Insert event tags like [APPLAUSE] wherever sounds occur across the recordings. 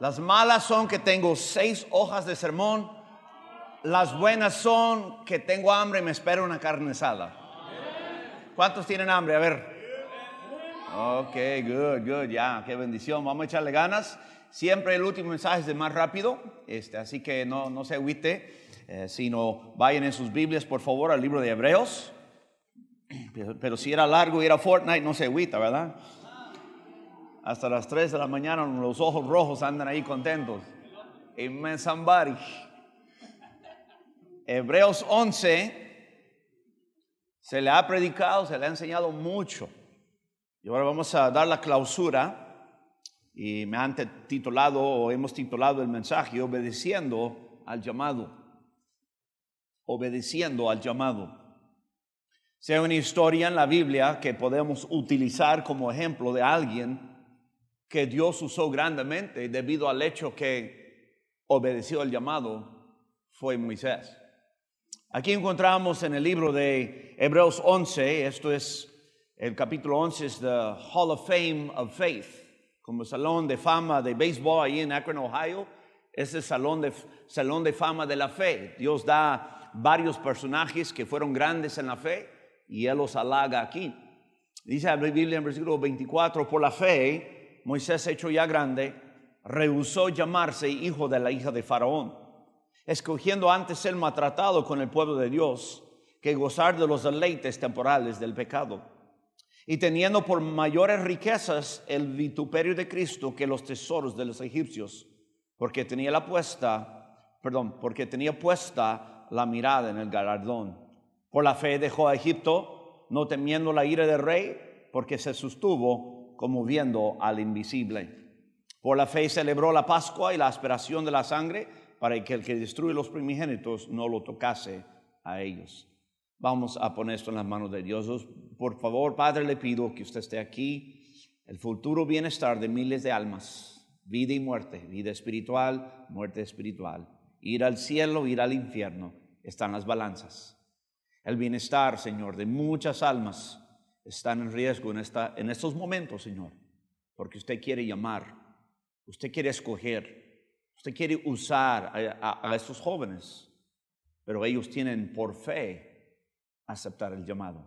Las malas son que tengo seis hojas de sermón. Las buenas son que tengo hambre y me espera una carne asada. ¿Cuántos tienen hambre? A ver. Ok, good, good, ya, qué bendición. Vamos a echarle ganas. Siempre el último mensaje es de más rápido, este, así que no, no se agüite, eh, sino vayan en sus Biblias, por favor, al libro de Hebreos. Pero, [CLEARS THROAT] pero si era largo ir a Fortnite, no se agüita, ¿verdad? Hasta las 3 de la mañana los ojos rojos andan ahí contentos. Amen, somebody. Hebreos 11 se le ha predicado, se le ha enseñado mucho. Y ahora vamos a dar la clausura. Y me han titulado, o hemos titulado el mensaje, obedeciendo al llamado. Obedeciendo al llamado. Sea una historia en la Biblia que podemos utilizar como ejemplo de alguien que Dios usó grandemente debido al hecho que obedeció al llamado fue Moisés. Aquí encontramos en el libro de Hebreos 11, esto es el capítulo 11, es the Hall of Fame of Faith, como salón de fama de béisbol ahí en Akron, Ohio. Es el salón de, salón de fama de la fe. Dios da varios personajes que fueron grandes en la fe y Él los halaga aquí. Dice la Biblia en versículo 24, por la fe, Moisés, hecho ya grande, rehusó llamarse hijo de la hija de Faraón, escogiendo antes ser maltratado con el pueblo de Dios que gozar de los deleites temporales del pecado. Y teniendo por mayores riquezas el vituperio de Cristo que los tesoros de los egipcios, porque tenía la puesta, perdón, porque tenía puesta la mirada en el galardón. Por la fe dejó a Egipto, no temiendo la ira del rey, porque se sostuvo como viendo al invisible. Por la fe celebró la Pascua y la aspiración de la sangre para que el que destruye los primogénitos no lo tocase a ellos. Vamos a poner esto en las manos de Dios. Por favor, Padre, le pido que usted esté aquí. El futuro bienestar de miles de almas, vida y muerte, vida espiritual, muerte espiritual. Ir al cielo, ir al infierno, están las balanzas. El bienestar, Señor, de muchas almas están en riesgo en, esta, en estos momentos, Señor, porque usted quiere llamar, usted quiere escoger, usted quiere usar a, a, estos jóvenes, pero ellos tienen por fe aceptar el llamado.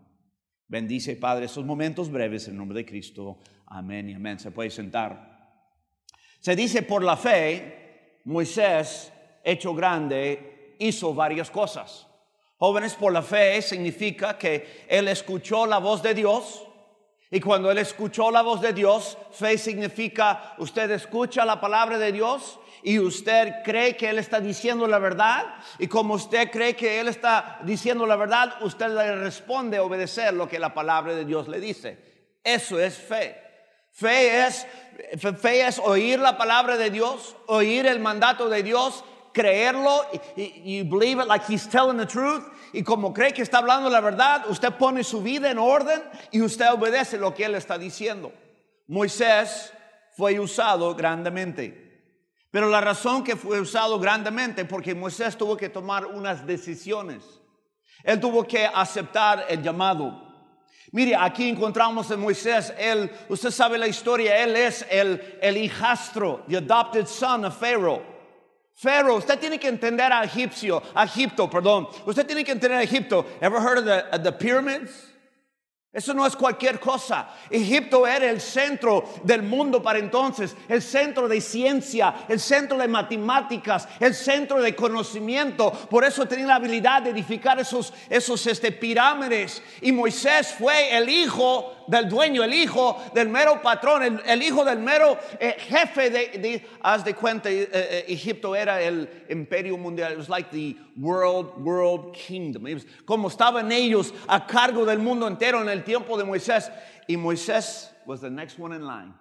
Bendice, Padre, estos momentos breves en nombre de Cristo. Amén y amén. Se puede sentar. Se dice por la fe, Moisés, hecho grande, hizo varias cosas. Jóvenes por la fe significa que él escuchó la voz de Dios. Y cuando él escuchó la voz de Dios, fe significa usted escucha la palabra de Dios y usted cree que Él está diciendo la verdad. Y como usted cree que Él está diciendo la verdad, usted le responde a obedecer lo que la palabra de Dios le dice. Eso es fe. Fe es, fe es oír la palabra de Dios, oír el mandato de Dios creerlo y, believe it like he's telling the truth. Y como cree que está hablando la verdad, usted pone su vida en orden y usted obedece lo que él está diciendo. Moisés fue usado grandemente. Pero la razón que fue usado grandemente porque Moisés tuvo que tomar unas decisiones. Él tuvo que aceptar el llamado. Mire, aquí encontramos a Moisés, él, usted sabe la historia, él es el, el hijastro, the adopted son of Pharaoh. Pharaoh, usted tiene que entender a Egipcio, a Egipto, perdón. Usted tiene que entender a Egipto. Ever heard of the, of the pyramids? Eso no es cualquier cosa. Egipto era el centro del mundo para entonces, el centro de ciencia, el centro de matemáticas, el centro de conocimiento. Por eso tenía la habilidad de edificar esos, esos este, pirámides. Y Moisés fue el hijo del dueño, el hijo del mero patrón, el, hijo del mero eh, jefe de, haz de cuenta, eh, eh, Egipto era el imperio mundial. It was like the world, world kingdom. como estaban ellos a cargo del mundo entero en el tiempo de Moisés. Y Moisés was the next one in line.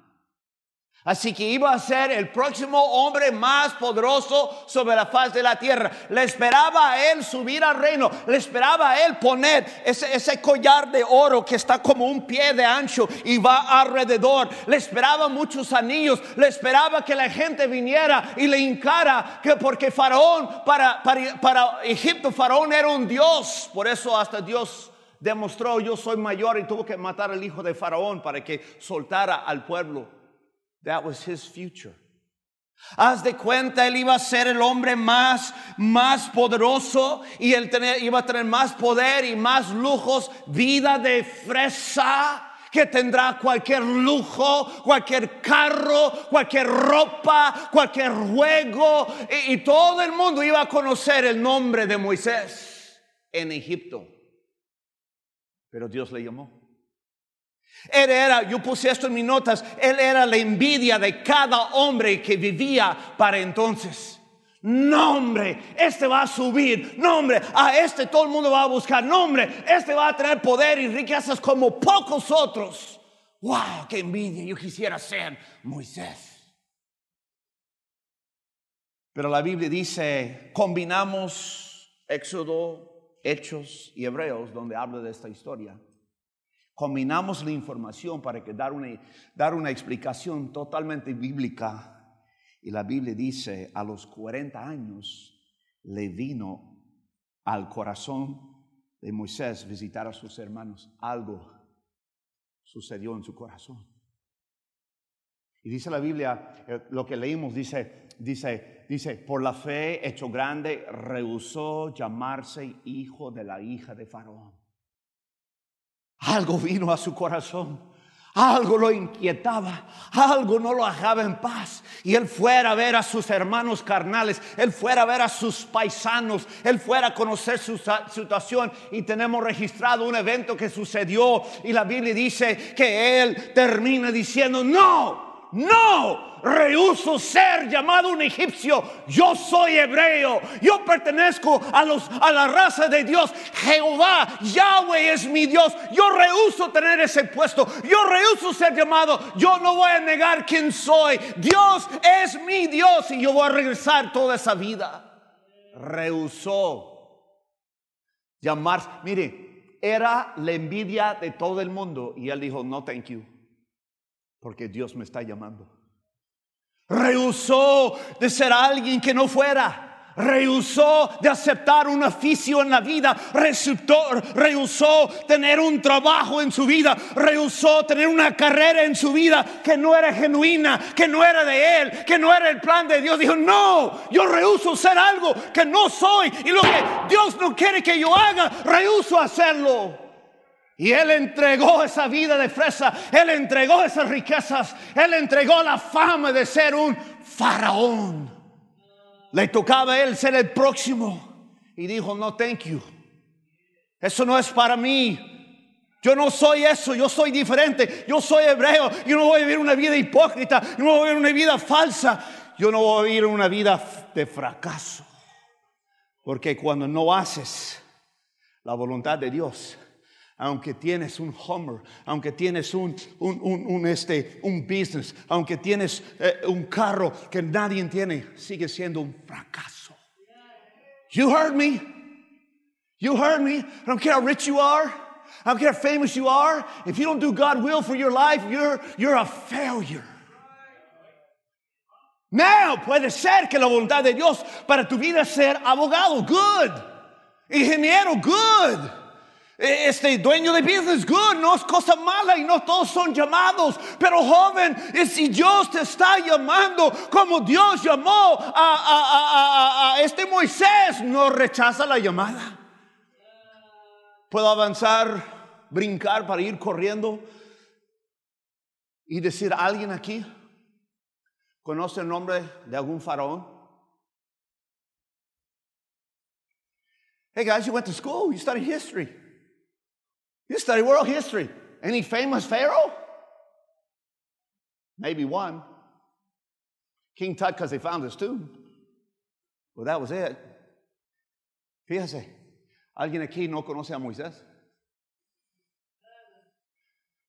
Así que iba a ser el próximo hombre más poderoso sobre la faz de la tierra. Le esperaba a él subir al reino. Le esperaba a él poner ese, ese, collar de oro que está como un pie de ancho y va alrededor. Le esperaba muchos anillos. Le esperaba que la gente viniera y le hincara. Que porque Faraón, para, para, para Egipto, Faraón era un dios. Por eso hasta Dios demostró yo soy mayor y tuvo que matar al hijo de Faraón para que soltara al pueblo. That was his future. Haz de cuenta, él iba a ser el hombre más, más poderoso y él iba a tener más poder y más lujos, vida de fresa que tendrá cualquier lujo, cualquier carro, cualquier ropa, cualquier juego y todo el mundo iba a conocer el nombre de Moisés en Egipto. Pero Dios le llamó. Él era, yo puse esto en mis notas, él era la envidia de cada hombre que vivía para entonces. Nombre, este va a subir. Nombre, a este todo el mundo va a buscar. Nombre, este va a tener poder y riquezas como pocos otros. ¡Wow! ¡Qué envidia! Yo quisiera ser Moisés. Pero la Biblia dice, combinamos Éxodo, Hechos y Hebreos, donde habla de esta historia combinamos la información para que dar una, dar una explicación totalmente bíblica. Y la Biblia dice, a los 40 años le vino al corazón de Moisés visitar a sus hermanos. Algo sucedió en su corazón. Y dice la Biblia, eh, lo que leímos dice, dice, dice, por la fe hecho grande, rehusó llamarse hijo de la hija de Faraón. Algo vino a su corazón. Algo lo inquietaba, algo no lo dejaba en paz. Y él fuera a ver a sus hermanos carnales, él fuera a ver a sus paisanos, él fuera a conocer su situación. Y tenemos registrado un evento que sucedió y la Biblia dice que él termina diciendo, no, no, rehuso ser llamado un egipcio. Yo soy hebreo. Yo pertenezco a, los, a la raza de Dios. Jehová, Yahweh es mi Dios. Yo rehuso tener ese puesto. Yo rehuso ser llamado. Yo no voy a negar quién soy. Dios es mi Dios y yo voy a regresar toda esa vida. Rehusó llamarse. Mire, era la envidia de todo el mundo y él dijo, no, thank you porque Dios me está llamando. Rehusó de ser alguien que no fuera. Rehusó de aceptar un oficio en la vida, rehusó tener un trabajo en su vida, rehusó tener una carrera en su vida que no era genuina, que no era de él, que no era el plan de Dios. Dijo, no, yo rehuso ser algo que no soy y lo que Dios no quiere que yo haga, rehuso hacerlo. Y Él entregó esa vida de fresa, Él entregó esas riquezas, Él entregó la fama de ser un faraón. Le tocaba a Él ser el próximo. Y dijo, no, thank you. Eso no es para mí. Yo no soy eso, yo soy diferente, yo soy hebreo, yo no voy a vivir una vida hipócrita, yo no voy a vivir una vida falsa, yo no voy a vivir una vida de fracaso. Porque cuando no haces la voluntad de Dios, aunque tienes un Homer, aunque tienes un, un, este, un business, aunque tienes eh, un carro que nadie tiene, sigue siendo un fracaso. You heard me. You heard me. I don't care how rich you are. I don't care how famous you are. If you don't do God's will for your life, you're, you're a failure. Now puede ser que la voluntad de Dios para tu vida ser abogado, good. Ingeniero, good. Este dueño de business good, no es cosa mala y no todos son llamados. Pero joven, si Dios te está llamando como Dios llamó a, a este Moisés, no rechaza la llamada. Puedo avanzar, brincar para ir corriendo y decir, ¿alguien aquí conoce el nombre de algún faraón? Hey guys, you went to school, you studied history. You study world history. Any famous pharaoh? Maybe one. King Tut, because they found his tomb. Well, that was it. Fíjese, ¿alguien aquí no conoce a Moisés?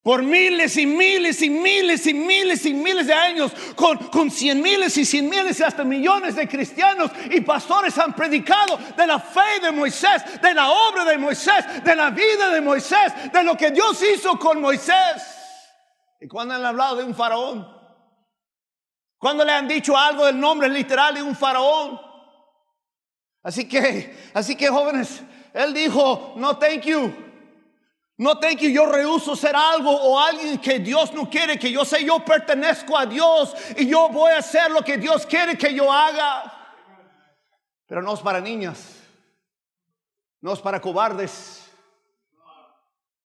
Por miles y miles y miles y miles y miles de años, con, con cien miles y cien miles y hasta millones de cristianos y pastores han predicado de la fe de Moisés, de la obra de Moisés, de la vida de Moisés, de lo que Dios hizo con Moisés. ¿Y cuando han hablado de un faraón? Cuando le han dicho algo del nombre literal de un faraón? Así que, así que jóvenes, él dijo, no thank you. No thank you, yo rehuso ser algo o alguien que Dios no quiere que yo sea. Yo pertenezco a Dios y yo voy a hacer lo que Dios quiere que yo haga. Pero no es para niñas, no es para cobardes,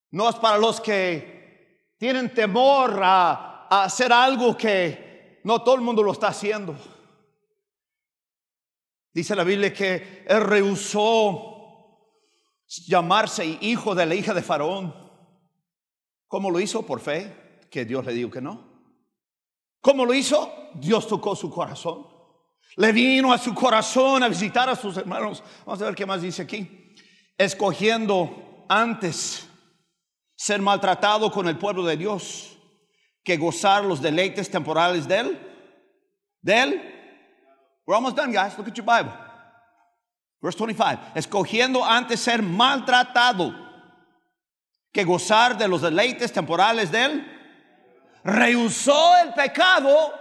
no es para los que tienen temor a, a hacer algo que no todo el mundo lo está haciendo. Dice la Biblia que él rehusó llamarse hijo de la hija de Faraón. ¿Cómo lo hizo? Por fe, que Dios le dijo que no. ¿Cómo lo hizo? Dios tocó su corazón. Le vino a su corazón a visitar a sus hermanos. Vamos a ver qué más dice aquí. Escogiendo antes ser maltratado con el pueblo de Dios que gozar los deleites temporales de él. De él. We're almost done, guys. Look at your Bible. Verse 25. Escogiendo antes ser maltratado que gozar de los deleites temporales de él, rehusó el pecado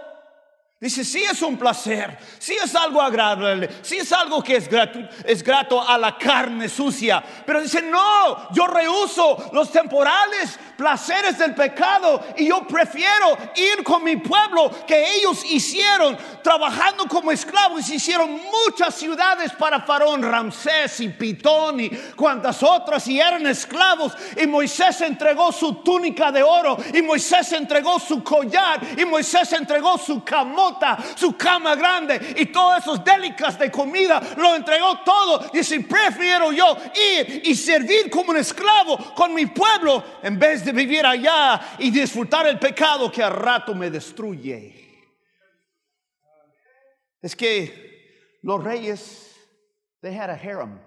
Dice, sí es un placer, sí es algo agradable, sí es algo que es grato, es grato a la carne sucia. Pero dice, no, yo rehuso los temporales placeres del pecado y yo prefiero ir con mi pueblo que ellos hicieron, trabajando como esclavos. Hicieron muchas ciudades para Faraón, Ramsés y Pitón y cuantas otras y eran esclavos. Y Moisés entregó su túnica de oro y Moisés entregó su collar y Moisés entregó su camón su cama grande y todos esos délicas de comida, lo entregó todo. Y si prefiero yo ir y servir como un esclavo con mi pueblo en vez de vivir allá y disfrutar el pecado que a rato me destruye. Es que los reyes, they had a harem,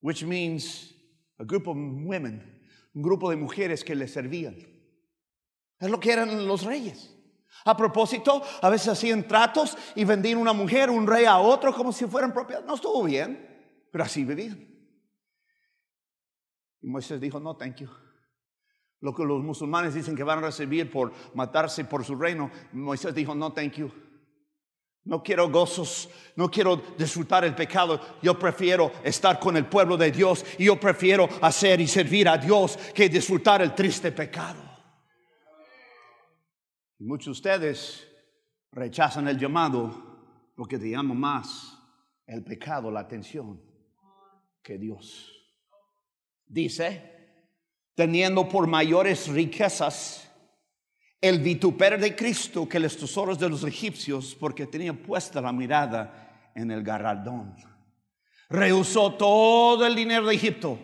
which means a group of women, un grupo de mujeres que les servían. Es lo que eran los reyes. A propósito, a veces hacían tratos y vendían una mujer, un rey a otro como si fueran propiedad. No estuvo bien, pero así vivían. Y Moisés dijo, no, thank you. Lo que los musulmanes dicen que van a recibir por matarse por su reino, Moisés dijo, no, thank you. No quiero gozos, no quiero disfrutar el pecado. Yo prefiero estar con el pueblo de Dios y yo prefiero hacer y servir a Dios que disfrutar el triste pecado. Muchos de ustedes rechazan el llamado porque te llama más el pecado, la atención, que Dios. Dice, teniendo por mayores riquezas el vituperio de Cristo que los tesoros de los egipcios, porque tenía puesta la mirada en el garraldón. Rehusó todo el dinero de Egipto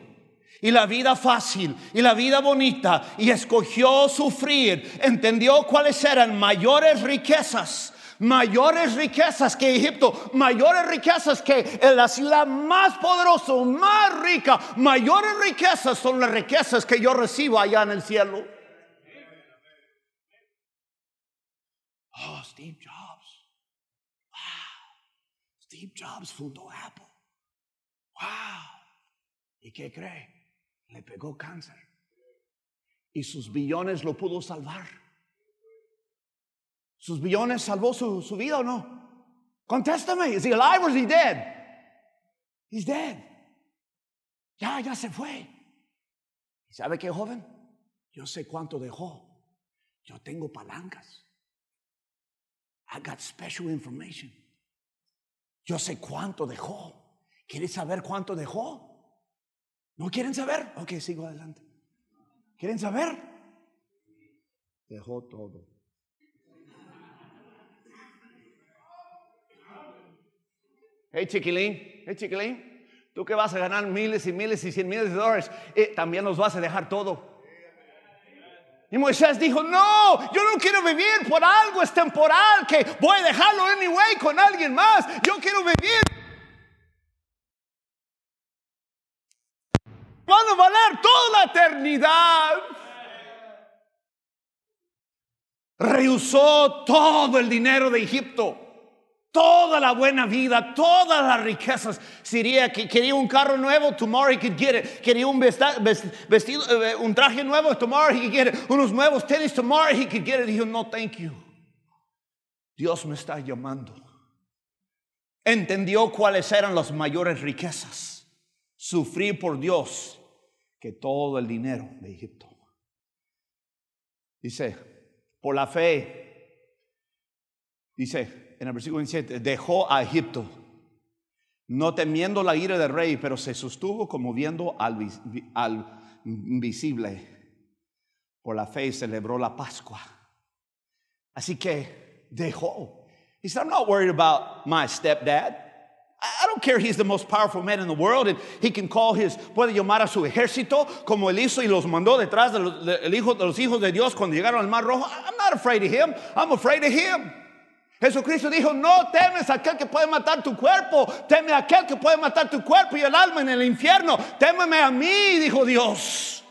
y la vida fácil y la vida bonita y escogió sufrir, entendió cuáles eran mayores riquezas, mayores riquezas que Egipto, mayores riquezas que en la ciudad más poderosa, más rica, mayores riquezas son las riquezas que yo recibo allá en el cielo. Oh, Steve Jobs. Wow. Steve Jobs fundó Apple. Wow. ¿Y qué cree? Le pegó cáncer. Y sus billones lo pudo salvar. ¿Sus billones salvó su, su vida o no? Contéstame. ¿Is he alive or is he dead? He's dead. Ya, ya se fue. ¿Y sabe qué, joven? Yo sé cuánto dejó. Yo tengo palancas. I got special information. Yo sé cuánto dejó. ¿Quieres saber cuánto dejó? ¿No quieren saber? Ok, sigo adelante. ¿Quieren saber? Dejó todo. Hey chiquilín, hey chiquilín, tú que vas a ganar miles y miles y cien miles de dólares, eh, también nos vas a dejar todo. Y Moisés dijo, no, yo no quiero vivir por algo, es temporal, que voy a dejarlo anyway con alguien más. Yo quiero vivir van valer toda la eternidad. Rehusó todo el dinero de Egipto, toda la buena vida, todas las riquezas. Siria que quería un carro nuevo, tomorrow he could get it. Quería un vestido, eh, un traje nuevo, tomorrow he could get it. Unos nuevos tenis, tomorrow he could get it. Dijo, no, thank you. Dios me está llamando. Entendió cuáles eran las mayores riquezas. Sufrir por Dios que todo el dinero de Egipto. Dice, por la fe, dice en el versículo 27, dejó a Egipto, no temiendo la ira del rey, pero se sostuvo como viendo al, al invisible. Por la fe celebró la Pascua. Así que dejó. He said, I'm not worried about my stepdad. Care he's the most powerful man in the world and he can call his, puede llamar a su ejército como él hizo y los mandó detrás de los, de, hijo, de los hijos de Dios cuando llegaron al Mar Rojo. I'm not afraid of him, I'm afraid of him. Jesucristo dijo, no temes a aquel que puede matar tu cuerpo, teme a aquel que puede matar tu cuerpo y el alma en el infierno, témeme a mí, dijo Dios.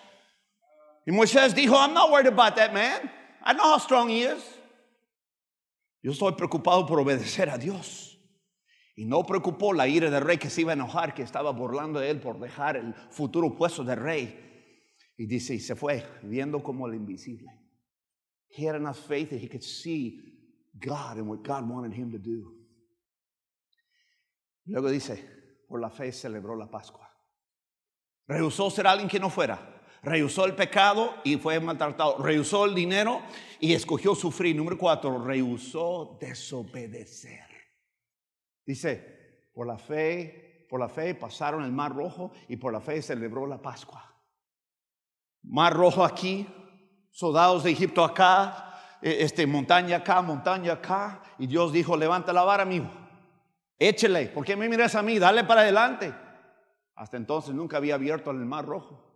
Y Moisés dijo, I'm not worried about that man, I know how strong he is. Yo estoy preocupado por obedecer a Dios. Y no preocupó la ira del rey que se iba a enojar, que estaba burlando de él por dejar el futuro puesto de rey. Y dice, y se fue viendo como el invisible. He had enough faith that he could see God and what God wanted him to do. Luego dice, por la fe celebró la Pascua. Rehusó ser alguien que no fuera. Rehusó el pecado y fue maltratado. Rehusó el dinero y escogió sufrir. Número cuatro, rehusó desobedecer. Dice, por la fe, por la fe pasaron el mar rojo y por la fe celebró la Pascua. Mar rojo aquí, soldados de Egipto acá, e, este, montaña acá, montaña acá. Y Dios dijo, levanta la vara, amigo. Échele, ¿por qué me miras a mí? Dale para adelante. Hasta entonces nunca había abierto el mar rojo.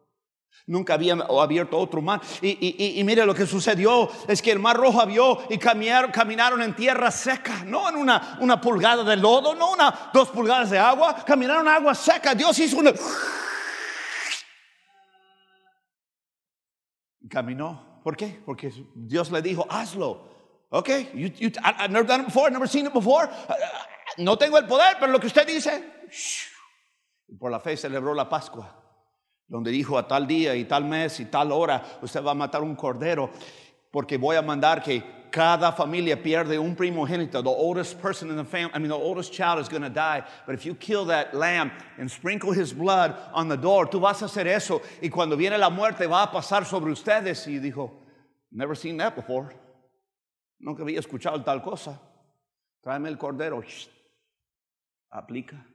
Nunca había abierto otro mar. Y, mire lo que sucedió. Es que el mar rojo abrió y caminaron, caminaron en tierra seca. No en una, una pulgada de lodo, no una, dos pulgadas de agua. Caminaron agua seca. Dios hizo una... Caminó. ¿Por qué? Porque Dios le dijo, hazlo. Ok, I've never done it before, never seen it before. No tengo el poder, pero lo que usted dice. Por la fe celebró la Pascua donde dijo a tal día y tal mes y tal hora usted va a matar un cordero porque voy a mandar que cada familia pierde un primogénito. The oldest person in the family, I mean, the oldest child is going to die. But if you kill that lamb and sprinkle his blood on the door, tú vas a hacer eso. Y cuando viene la muerte va a pasar sobre ustedes. Y dijo, never seen that before. Nunca había escuchado tal cosa. Tráeme el cordero. Aplica.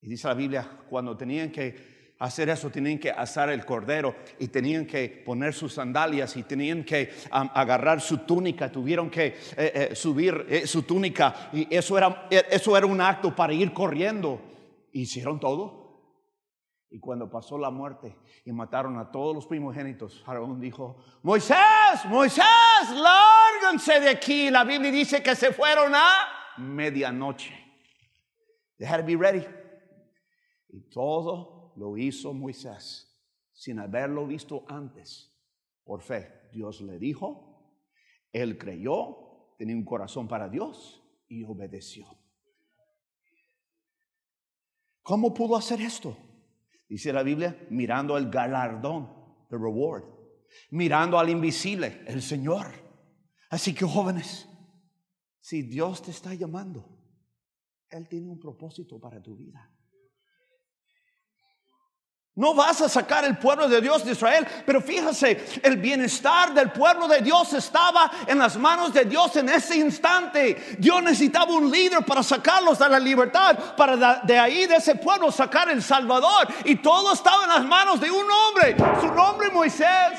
Y dice la Biblia, cuando tenían que hacer eso, tenían que asar el cordero y tenían que poner sus sandalias y tenían que agarrar su túnica, tuvieron que eh, eh, subir eh, su túnica y eso era, eso era un acto para ir corriendo. Hicieron todo. Y cuando pasó la muerte y mataron a todos los primogénitos, Faraón dijo, Moisés, Moisés, lárganse de aquí. La Biblia dice que se fueron a medianoche. They had to be ready. Y todo lo hizo Moisés sin haberlo visto antes. Por fe, Dios le dijo, él creyó, tenía un corazón para Dios y obedeció. ¿Cómo pudo hacer esto? Dice la Biblia, mirando el galardón, the reward, mirando al invisible, el Señor. Así que jóvenes, si Dios te está llamando, Él tiene un propósito para tu vida. No vas a sacar el pueblo de Dios de Israel, pero fíjese, el bienestar del pueblo de Dios estaba en las manos de Dios en ese instante. Dios necesitaba un líder para sacarlos a la libertad, para de ahí de ese pueblo sacar el Salvador. Y todo estaba en las manos de un hombre, su nombre Moisés.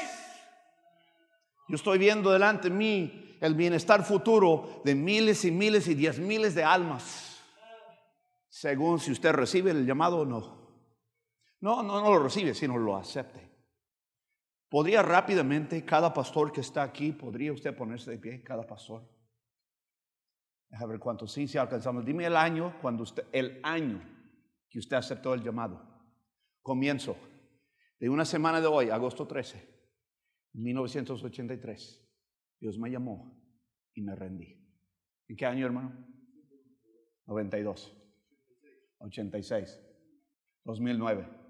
Yo estoy viendo delante de mí el bienestar futuro de miles y miles y diez miles de almas, según si usted recibe el llamado o no. No, no, no lo recibe, sino lo acepte. ¿Podría rápidamente cada pastor que está aquí, podría usted ponerse de pie, cada pastor? A ver cuántos sí, si alcanzamos. Dime el año, cuando usted, el año que usted aceptó el llamado. Comienzo de una semana de hoy, agosto 13, 1983. Dios me llamó y me rendí. ¿En qué año, hermano? 92, 86, 2009.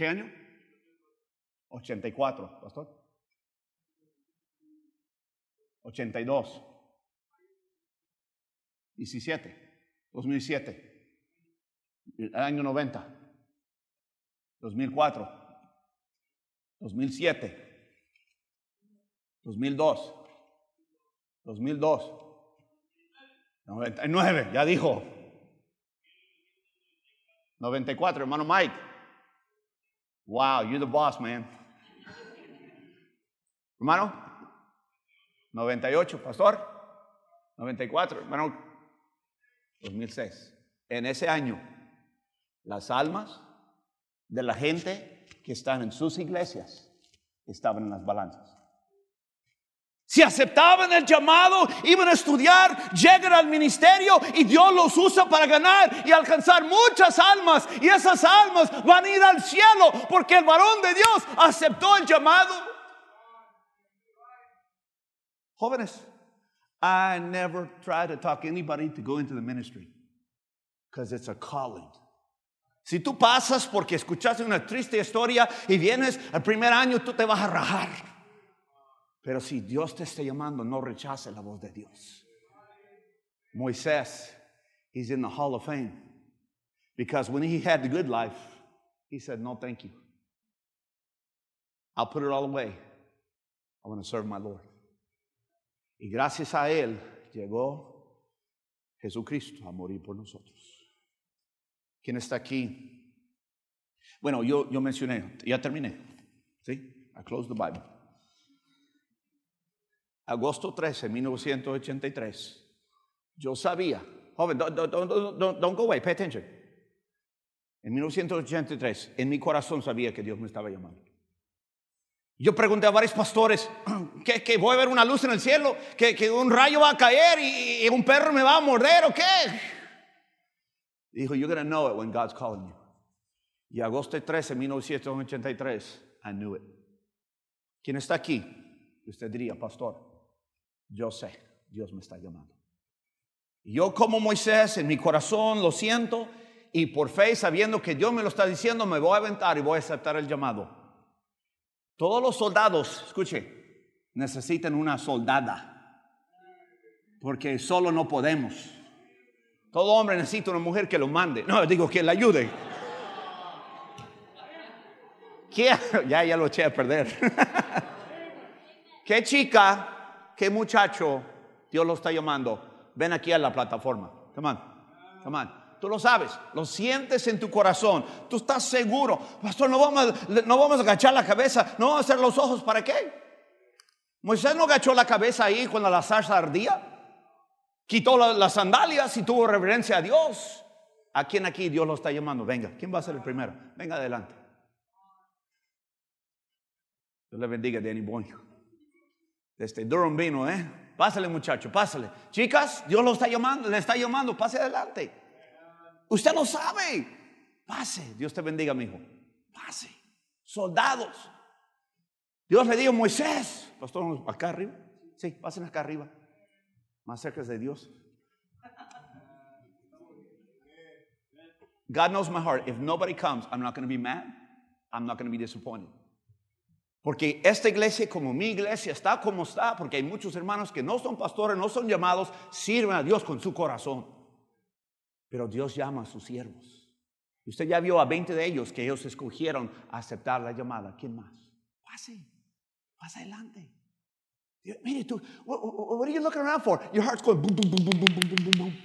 ¿Qué año? 84, pastor. 82. 17. 2007. el año 90, 2004, 2007, 2002, 2002, 99, ya dijo. 94, hermano Mike. Wow, you're the boss, man. Hermano, 98, pastor. 94, hermano. 2006. En ese año, las almas de la gente que están en sus iglesias estaban en las balanzas. Si aceptaban el llamado, iban a estudiar, llegan al ministerio y Dios los usa para ganar y alcanzar muchas almas. Y esas almas van a ir al cielo porque el varón de Dios aceptó el llamado. Jóvenes, I never try to talk anybody to go into the ministry because it's a calling. Si tú pasas porque escuchaste una triste historia y vienes el primer año, tú te vas a rajar. Pero si Dios te está llamando, no rechace la voz de Dios. Moisés, he's in the Hall of Fame. Because when he had the good life, he said, No, thank you. I'll put it all away. I want to serve my Lord. Y gracias a él llegó Jesucristo a morir por nosotros. ¿Quién está aquí? Bueno, yo, yo mencioné, ya terminé. ¿Sí? I closed the Bible agosto 13, 1983, yo sabía, joven, don't, don't, don't, go away, pay attention. En 1983, en mi corazón sabía que Dios me estaba llamando. Yo pregunté a varios pastores [CLEARS THROAT] que, que voy a ver una luz en el cielo, que, que un rayo va a caer y, y, un perro me va a morder o qué. Dijo, you're going to know it when God's calling you. Y agosto 13, 1983, I knew it. ¿Quién está aquí? Usted diría, pastor, yo sé, Dios me está llamando. Yo como Moisés, en mi corazón lo siento y por fe, sabiendo que Dios me lo está diciendo, me voy a aventar y voy a aceptar el llamado. Todos los soldados, escuche, necesitan una soldada, porque solo no podemos. Todo hombre necesita una mujer que lo mande. No, digo que le ayude. [LAUGHS] Ya, ya lo eché a perder. [LAUGHS] ¿Qué chica ¿Qué muchacho Dios lo está llamando? Ven aquí a la plataforma. Come on, come on. Tú lo sabes, lo sientes en tu corazón. Tú estás seguro. Pastor, no vamos, no vamos a agachar la cabeza, no vamos a hacer los ojos. ¿Para qué? Moisés no agachó la cabeza ahí cuando la zarza ardía. Quitó las sandalias y tuvo reverencia a Dios. ¿A quién aquí Dios lo está llamando? Venga, ¿quién va a ser el primero? Venga adelante. Dios le bendiga, Danny Boy. Este Durham vino, ¿eh? Pásale, muchacho, pásale. Chicas, Dios lo está llamando, le está llamando, pase adelante. Usted lo sabe. Pase, Dios te bendiga, mi hijo. Pase. Soldados. Dios le dijo, Moisés, pastor, acá arriba. Sí, pasen acá arriba. Más cerca de Dios. God knows my heart. If nobody comes, I'm not going to be mad. I'm not going to be disappointed. Porque esta iglesia, como mi iglesia, está como está, porque hay muchos hermanos que no son pastores, no son llamados, sirven a Dios con su corazón. Pero Dios llama a sus siervos. Y usted ya vio a 20 de ellos que ellos escogieron aceptar la llamada. ¿Quién más? Pase, pasa adelante. Mire tú, what, are you looking around for? Your heart's going boom, boom, boom, boom, boom, boom, boom, boom.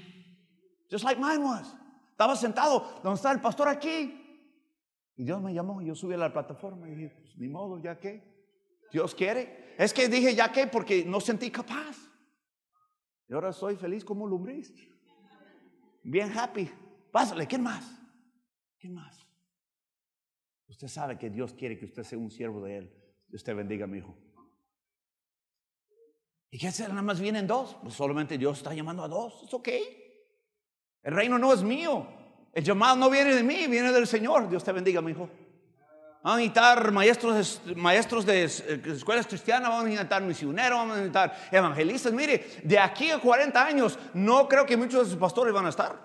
Just like mine was. Estaba sentado, ¿dónde está el pastor aquí? Y Dios me llamó, yo subí a la plataforma y dije, pues ni modo, ya que. Dios quiere. Es que dije, ya que, porque no sentí capaz. Y ahora soy feliz como un lombriz. Bien happy. Pásale, ¿quién más? ¿Quién más? Usted sabe que Dios quiere que usted sea un siervo de Él. Dios te bendiga, mi hijo. ¿Y qué hacer? Nada más vienen dos. Pues solamente Dios está llamando a dos. Es ok. El reino no es mío. El llamado no viene de mí, viene del Señor. Dios te bendiga, mi hijo. Vamos a necesitar maestros, maestros de eh, escuelas cristianas, vamos a necesitar misioneros, vamos a necesitar evangelistas. Mire, de aquí a 40 años, no creo que muchos de sus pastores van a estar.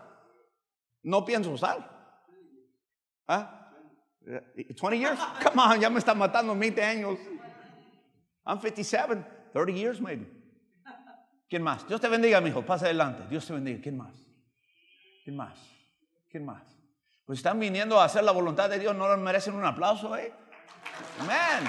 No pienso usar. ¿Ah? 20 years? Come on, ya me están matando 20 años. I'm 57, 30 years maybe. ¿Quién más? Dios te bendiga, mi hijo. Pasa adelante. Dios te bendiga. ¿Quién más? ¿Quién más? ¿Quién más? Pues están viniendo a hacer la voluntad de Dios, no les merecen un aplauso, ¿eh? Amén.